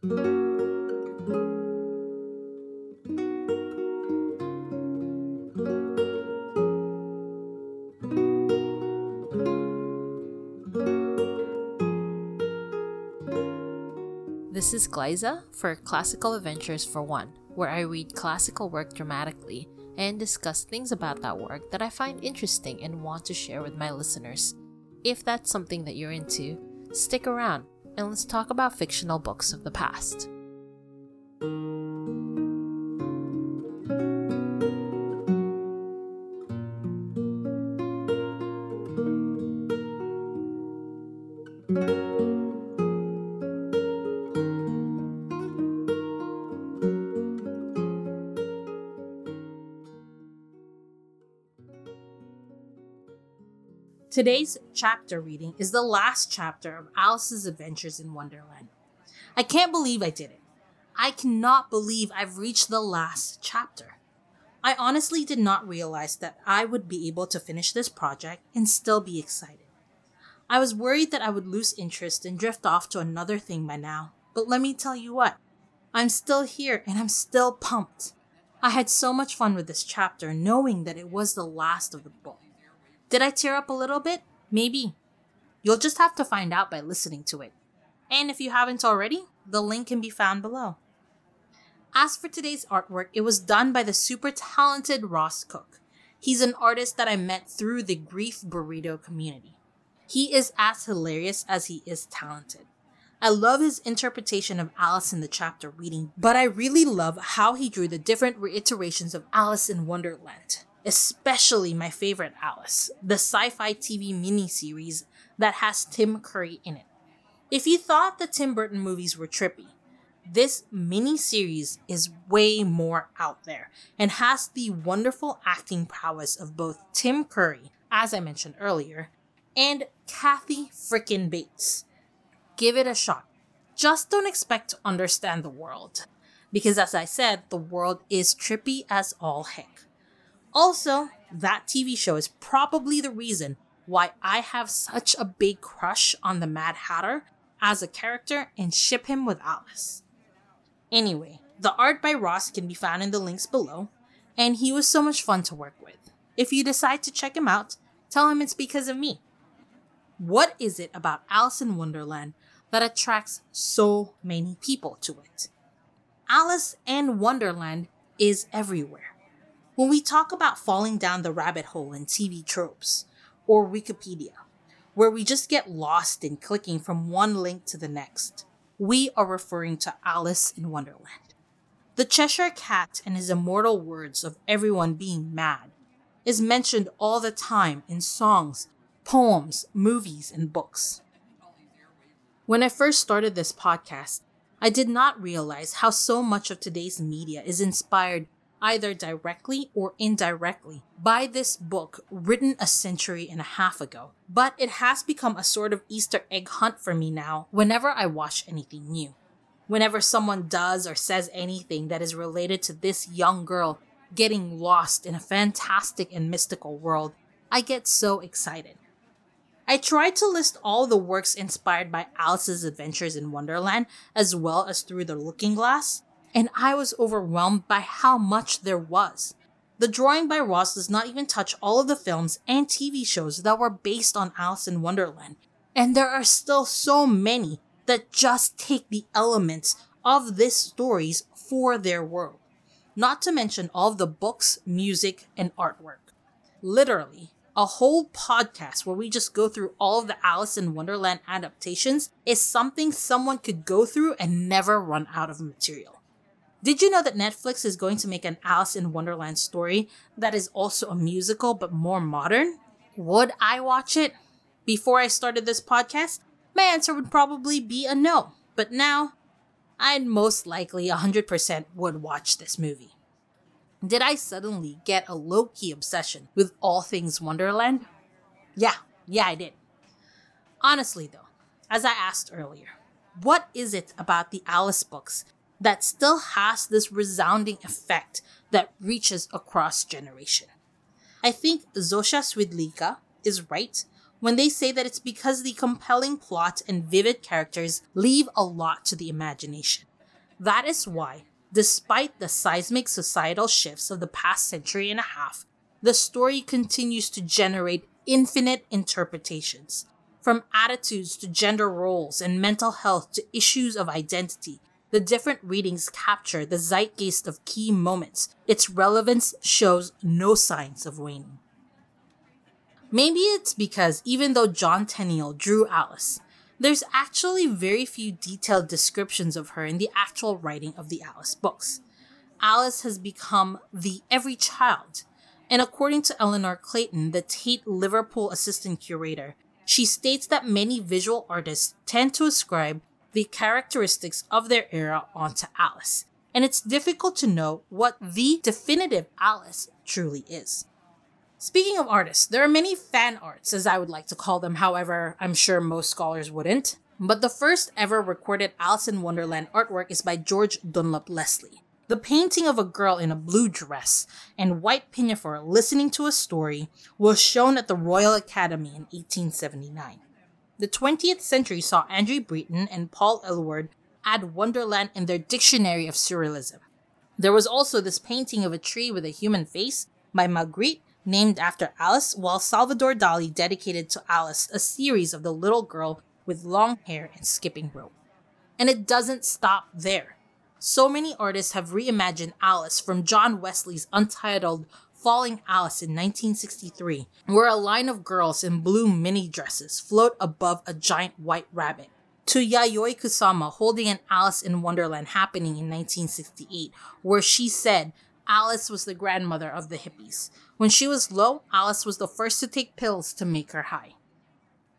This is Glyza for Classical Adventures for One, where I read classical work dramatically and discuss things about that work that I find interesting and want to share with my listeners. If that's something that you're into, stick around and let's talk about fictional books of the past. Today's chapter reading is the last chapter of Alice's Adventures in Wonderland. I can't believe I did it. I cannot believe I've reached the last chapter. I honestly did not realize that I would be able to finish this project and still be excited. I was worried that I would lose interest and drift off to another thing by now, but let me tell you what, I'm still here and I'm still pumped. I had so much fun with this chapter knowing that it was the last of the book. Did I tear up a little bit? Maybe. You'll just have to find out by listening to it. And if you haven't already, the link can be found below. As for today's artwork, it was done by the super talented Ross Cook. He's an artist that I met through the Grief Burrito community. He is as hilarious as he is talented. I love his interpretation of Alice in the chapter reading, but I really love how he drew the different reiterations of Alice in Wonderland especially my favorite Alice, the sci fi TV miniseries that has Tim Curry in it. If you thought the Tim Burton movies were trippy, this miniseries is way more out there and has the wonderful acting prowess of both Tim Curry, as I mentioned earlier, and Kathy frickin' Bates. Give it a shot. Just don't expect to understand the world. Because as I said, the world is trippy as all heck. Also, that TV show is probably the reason why I have such a big crush on the Mad Hatter as a character and ship him with Alice. Anyway, the art by Ross can be found in the links below, and he was so much fun to work with. If you decide to check him out, tell him it's because of me. What is it about Alice in Wonderland that attracts so many people to it? Alice and Wonderland is everywhere. When we talk about falling down the rabbit hole in TV tropes or Wikipedia, where we just get lost in clicking from one link to the next, we are referring to Alice in Wonderland. The Cheshire Cat and his immortal words of everyone being mad is mentioned all the time in songs, poems, movies, and books. When I first started this podcast, I did not realize how so much of today's media is inspired either directly or indirectly, by this book written a century and a half ago. But it has become a sort of Easter egg hunt for me now whenever I watch anything new. Whenever someone does or says anything that is related to this young girl getting lost in a fantastic and mystical world, I get so excited. I tried to list all the works inspired by Alice's adventures in Wonderland as well as through the looking glass, and I was overwhelmed by how much there was. The drawing by Ross does not even touch all of the films and TV shows that were based on Alice in Wonderland, and there are still so many that just take the elements of these stories for their world. Not to mention all of the books, music, and artwork. Literally, a whole podcast where we just go through all of the Alice in Wonderland adaptations is something someone could go through and never run out of material. Did you know that Netflix is going to make an Alice in Wonderland story that is also a musical but more modern? Would I watch it? Before I started this podcast, my answer would probably be a no. But now, I'd most likely 100% would watch this movie. Did I suddenly get a low key obsession with all things Wonderland? Yeah, yeah, I did. Honestly, though, as I asked earlier, what is it about the Alice books that still has this resounding effect that reaches across generation. I think Zosia Swidlika is right when they say that it's because the compelling plot and vivid characters leave a lot to the imagination. That is why, despite the seismic societal shifts of the past century and a half, the story continues to generate infinite interpretations. From attitudes to gender roles and mental health to issues of identity, the different readings capture the zeitgeist of key moments. Its relevance shows no signs of waning. Maybe it's because even though John Tenniel drew Alice, there's actually very few detailed descriptions of her in the actual writing of the Alice books. Alice has become the every child, and according to Eleanor Clayton, the Tate Liverpool assistant curator, she states that many visual artists tend to ascribe the characteristics of their era onto Alice, and it's difficult to know what the definitive Alice truly is. Speaking of artists, there are many fan arts, as I would like to call them, however, I'm sure most scholars wouldn't. But the first ever recorded Alice in Wonderland artwork is by George Dunlop Leslie. The painting of a girl in a blue dress and white pinafore listening to a story was shown at the Royal Academy in 1879. The 20th century saw Andre Breton and Paul Eluard add Wonderland in their Dictionary of Surrealism. There was also this painting of a tree with a human face by Magritte named after Alice, while Salvador Dali dedicated to Alice a series of the little girl with long hair and skipping rope. And it doesn't stop there. So many artists have reimagined Alice from John Wesley's untitled Falling Alice in 1963, where a line of girls in blue mini dresses float above a giant white rabbit, to Yayoi Kusama holding an Alice in Wonderland happening in 1968, where she said Alice was the grandmother of the hippies. When she was low, Alice was the first to take pills to make her high.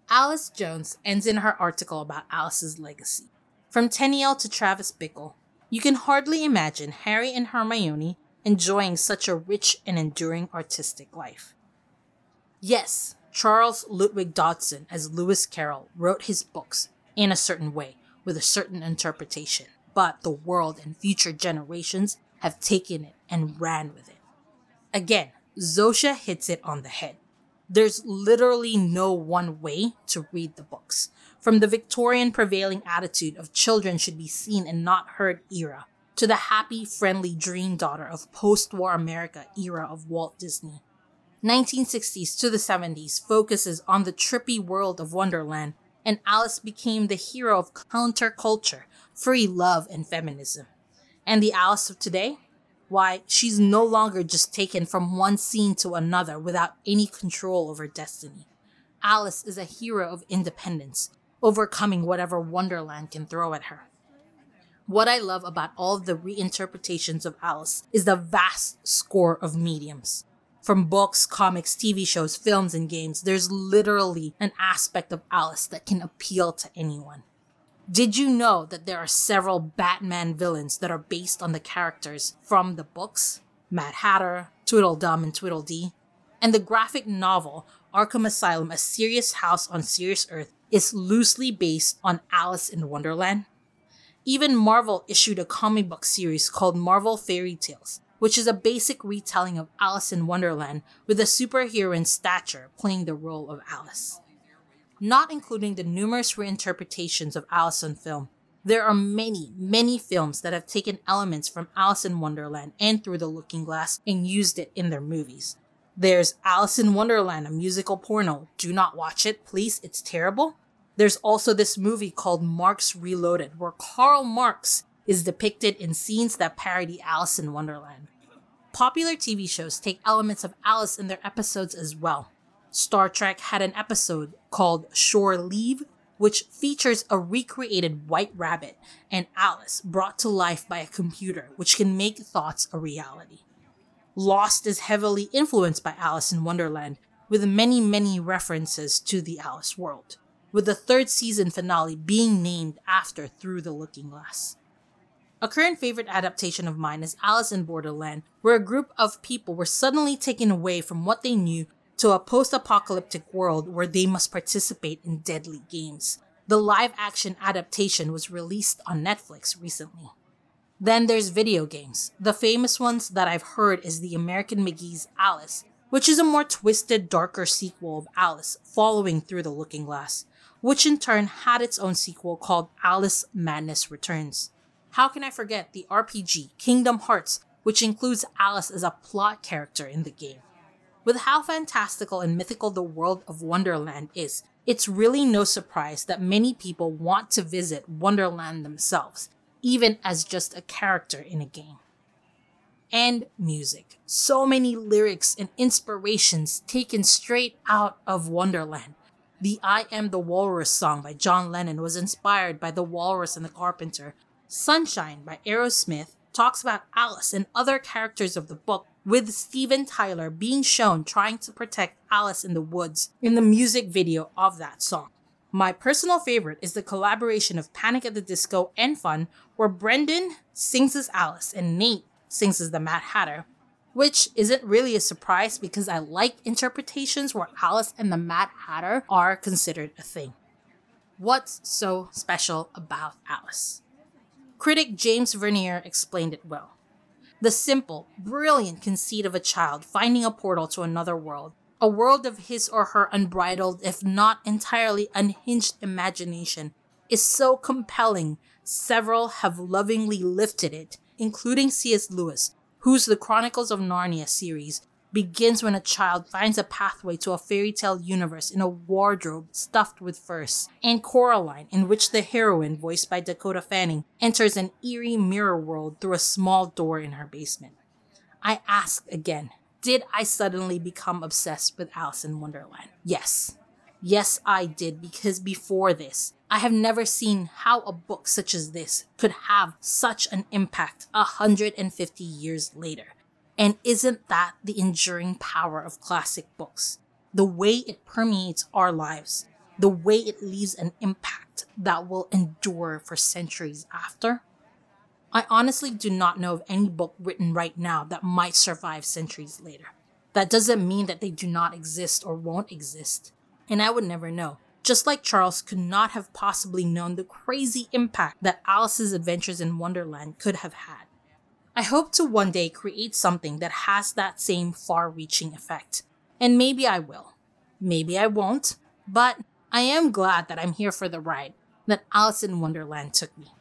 Alice Jones ends in her article about Alice's legacy. From Tenniel to Travis Bickle, you can hardly imagine Harry and Hermione enjoying such a rich and enduring artistic life. Yes, Charles Ludwig Dodgson, as Lewis Carroll wrote his books in a certain way, with a certain interpretation, but the world and future generations have taken it and ran with it. Again, Zosha hits it on the head. There's literally no one way to read the books. From the Victorian prevailing attitude of children should be seen and not heard era, to the happy, friendly dream daughter of post war America era of Walt Disney. 1960s to the 70s focuses on the trippy world of Wonderland, and Alice became the hero of counterculture, free love, and feminism. And the Alice of today? why she's no longer just taken from one scene to another without any control over destiny. Alice is a hero of independence, overcoming whatever Wonderland can throw at her. What I love about all the reinterpretations of Alice is the vast score of mediums. From books, comics, TV shows, films, and games, there's literally an aspect of Alice that can appeal to anyone. Did you know that there are several Batman villains that are based on the characters from the books? Mad Hatter, Tweedledum, and Tweedledee. And the graphic novel Arkham Asylum, A Serious House on Serious Earth, is loosely based on Alice in Wonderland. Even Marvel issued a comic book series called Marvel Fairy Tales, which is a basic retelling of Alice in Wonderland with a superheroine stature playing the role of Alice not including the numerous reinterpretations of Alice in film. There are many, many films that have taken elements from Alice in Wonderland and Through the Looking Glass and used it in their movies. There's Alice in Wonderland, a musical porno. Do not watch it, please. It's terrible. There's also this movie called Marx Reloaded, where Karl Marx is depicted in scenes that parody Alice in Wonderland. Popular TV shows take elements of Alice in their episodes as well. Star Trek had an episode called Shore Leave, which features a recreated White Rabbit and Alice brought to life by a computer, which can make thoughts a reality. Lost is heavily influenced by Alice in Wonderland, with many, many references to the Alice world, with the third season finale being named after Through the Looking Glass. A current favorite adaptation of mine is Alice in Borderland, where a group of people were suddenly taken away from what they knew to a post apocalyptic world where they must participate in deadly games. The live action adaptation was released on Netflix recently. Then there's video games. The famous ones that I've heard is the American McGee's Alice, which is a more twisted, darker sequel of Alice following through the Looking Glass, which in turn had its own sequel called Alice Madness Returns. How can I forget the RPG Kingdom Hearts, which includes Alice as a plot character in the game? With how fantastical and mythical the world of Wonderland is, it's really no surprise that many people want to visit Wonderland themselves, even as just a character in a game. And music. So many lyrics and inspirations taken straight out of Wonderland. The I Am the Walrus song by John Lennon was inspired by The Walrus and the Carpenter. Sunshine by Aerosmith talks about Alice and other characters of the book with Steven Tyler being shown trying to protect Alice in the woods in the music video of that song. My personal favorite is the collaboration of Panic at the Disco and Fun, where Brendon sings as Alice and Nate sings as the Mad Hatter, which isn't really a surprise because I like interpretations where Alice and the Mad Hatter are considered a thing. What's so special about Alice? Critic James Verniere explained it well. The simple, brilliant conceit of a child finding a portal to another world, a world of his or her unbridled, if not entirely unhinged imagination, is so compelling, several have lovingly lifted it, including C.S. Lewis, whose The Chronicles of Narnia series begins when a child finds a pathway to a fairy tale universe in a wardrobe stuffed with furs, and Coraline, in which the heroine, voiced by Dakota Fanning, enters an eerie mirror world through a small door in her basement. I ask again, did I suddenly become obsessed with Alice in Wonderland? Yes. Yes, I did, because before this, I have never seen how a book such as this could have such an impact 150 years later. And isn't that the enduring power of classic books? The way it permeates our lives, the way it leaves an impact that will endure for centuries after? I honestly do not know of any book written right now that might survive centuries later. That doesn't mean that they do not exist or won't exist, and I would never know. Just like Charles could not have possibly known the crazy impact that Alice's Adventures in Wonderland could have had. I hope to one day create something that has that same far reaching effect. And maybe I will. Maybe I won't. But I am glad that I'm here for the ride that Alice in Wonderland took me.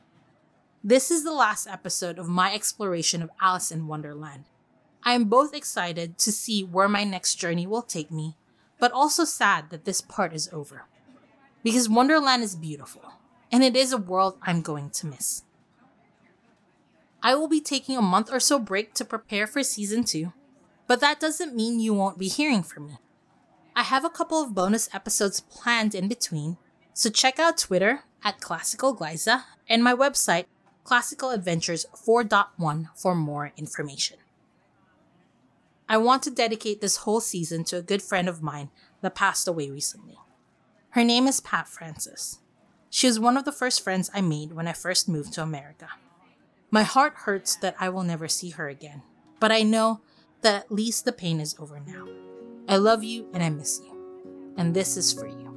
This is the last episode of my exploration of Alice in Wonderland. I am both excited to see where my next journey will take me, but also sad that this part is over. Because Wonderland is beautiful, and it is a world I'm going to miss. I will be taking a month or so break to prepare for season 2, but that doesn't mean you won't be hearing from me. I have a couple of bonus episodes planned in between, so check out Twitter at Classical Glyza and my website, Classical Adventures 4.1 for more information. I want to dedicate this whole season to a good friend of mine that passed away recently. Her name is Pat Francis. She was one of the first friends I made when I first moved to America. My heart hurts that I will never see her again, but I know that at least the pain is over now. I love you and I miss you, and this is for you.